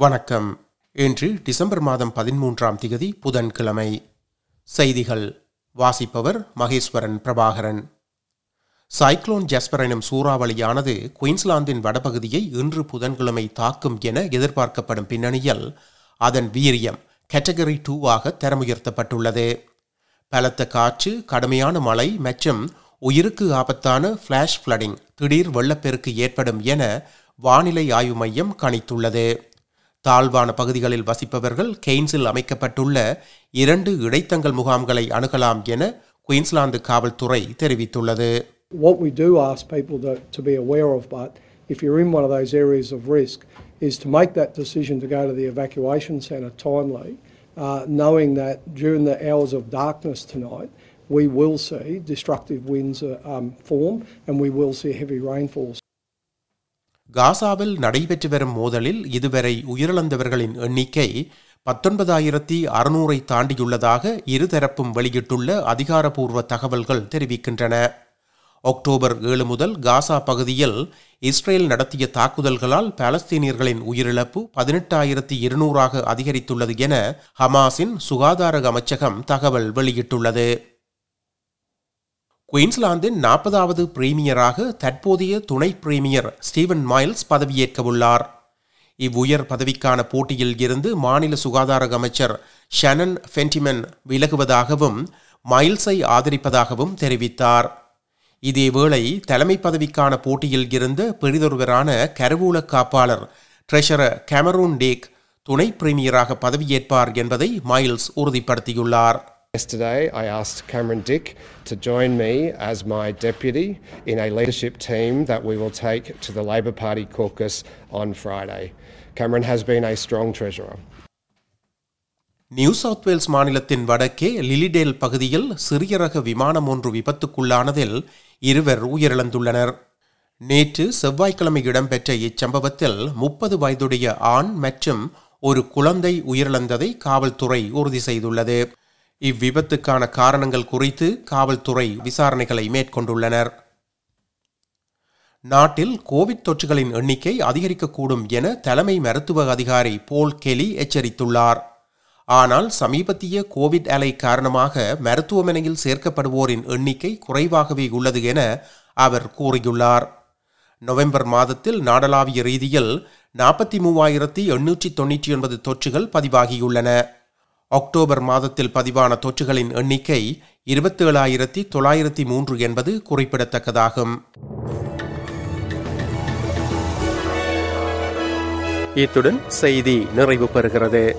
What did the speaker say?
வணக்கம். இன்று டிசம்பர் மாதம் பதிமூன்றாம் திகதி புதன்கிழமை. செய்திகள். வாசிப்பவர் மகேஸ்வரன் பிரபாகரன். சைக்ளோன் ஜஸ்பர் எனும் சூறாவளியானது குயின்ஸ்லாந்தின் வடபகுதியை இன்று புதன்கிழமை தாக்கும் என எதிர்பார்க்கப்படும் பின்னணியில் அதன் வீரியம் கேட்டகரி டூவாக தரமுயர்த்தப்பட்டுள்ளது. பலத்த காற்று கடுமையான மழை மற்றும் உயிருக்கு ஆபத்தான ஃபிளாஷ் ஃப்ளடிங் திடீர் வெள்ளப்பெருக்கு ஏற்படும் என வானிலை ஆய்வு மையம் கணித்துள்ளது. தாழ்வான பகுதிகளில் வசிப்பவர்கள் கெய்ன்ஸில் அமைக்கப்பட்டுள்ள இரண்டு இடைத்தங்கள் முகாம்களை அணுகலாம் என குயின்ஸ்லாந்து காவல்துறை தெரிவித்துள்ளது What we do ask people to, to be aware of, but if you're in one of those areas of risk, is to make that decision to go to the evacuation centre timely, uh, knowing that during the hours of darkness tonight, we will see destructive winds uh, um, form and we will see heavy rainfalls. காசாவில் நடைபெற்று வரும் மோதலில் இதுவரை உயிரிழந்தவர்களின் எண்ணிக்கை பத்தொன்பதாயிரத்தி அறுநூறை தாண்டியுள்ளதாக இருதரப்பும் வெளியிட்டுள்ள அதிகாரப்பூர்வ தகவல்கள் தெரிவிக்கின்றன. அக்டோபர் ஏழு முதல் காசா பகுதியில் இஸ்ரேல் நடத்திய தாக்குதல்களால் பாலஸ்தீனியர்களின் உயிரிழப்பு பதினெட்டாயிரத்தி இருநூறாக அதிகரித்துள்ளது என ஹமாஸின் சுகாதார அமைச்சகம் தகவல் வெளியிட்டுள்ளது. குயின்ஸ்லாந்தின் நாற்பதாவது பிரீமியராக தற்போதைய துணை பிரீமியர் ஸ்டீவன் மைல்ஸ் பதவியேற்கவுள்ளார் இவ்வுயர் பதவிக்கான போட்டியில் இருந்து மாநில சுகாதார அமைச்சர் ஷனன் ஃபென்டிமன் விலகுவதாகவும் மைல்ஸை ஆதரிப்பதாகவும் தெரிவித்தார். இதேவேளை தலைமை பதவிக்கான போட்டியில் இருந்த பெரிதொருவரான கருவூல காப்பாளர் ட்ரெஷரர் கேமரூன் டேக் துணை பிரீமியராக பதவியேற்பார் என்பதை மைல்ஸ் உறுதிப்படுத்தியுள்ளார். Yesterday, I asked Cameron Dick to join me as my deputy in a leadership team that we will take to the Labor Party caucus on Friday. Cameron has been a strong treasurer. New South Wales மாநிலத்தின் வடக்கே லிலிடேல் பகுதியில் சிறிய ரக விமானம் ஒன்று விபத்துக்குள்ளானதில் இருவர் உயிரிழந்துள்ளனர் நேற்று செவ்வாய்க்கிழமை இடம்பெற்ற இச்சம்பவத்தில் முப்பது வயதுடைய ஆண் மற்றும் ஒரு குழந்தை உயிரிழந்ததை காவல்துறை உறுதி செய்துள்ளது இவ்விபத்துக்கான காரணங்கள் குறித்து காவல்துறை விசாரணைகளை மேற்கொண்டுள்ளனர். நாட்டில் கோவிட் தொற்றுகளின் எண்ணிக்கை அதிகரிக்கக்கூடும் என தலைமை மருத்துவ அதிகாரி போல் கெலி எச்சரித்துள்ளார். ஆனால் சமீபத்திய கோவிட் அலை காரணமாக மருத்துவமனையில் சேர்க்கப்படுவோரின் எண்ணிக்கை குறைவாகவே உள்ளது என அவர் கூறியுள்ளார். நவம்பர் மாதத்தில் நாடளாவிய ரீதியில் நாற்பத்தி மூவாயிரத்தி எண்ணூற்றி தொன்னூற்றி ஒன்பது தொற்றுகள் பதிவாகியுள்ளன. அக்டோபர் மாதத்தில் பதிவான தொற்றுகளின் எண்ணிக்கை இருபத்தி ஏழாயிரத்தி தொள்ளாயிரத்தி மூன்று என்பது குறிப்பிடத்தக்கதாகும். இத்துடன் செய்தி நிறைவு பெறுகிறது.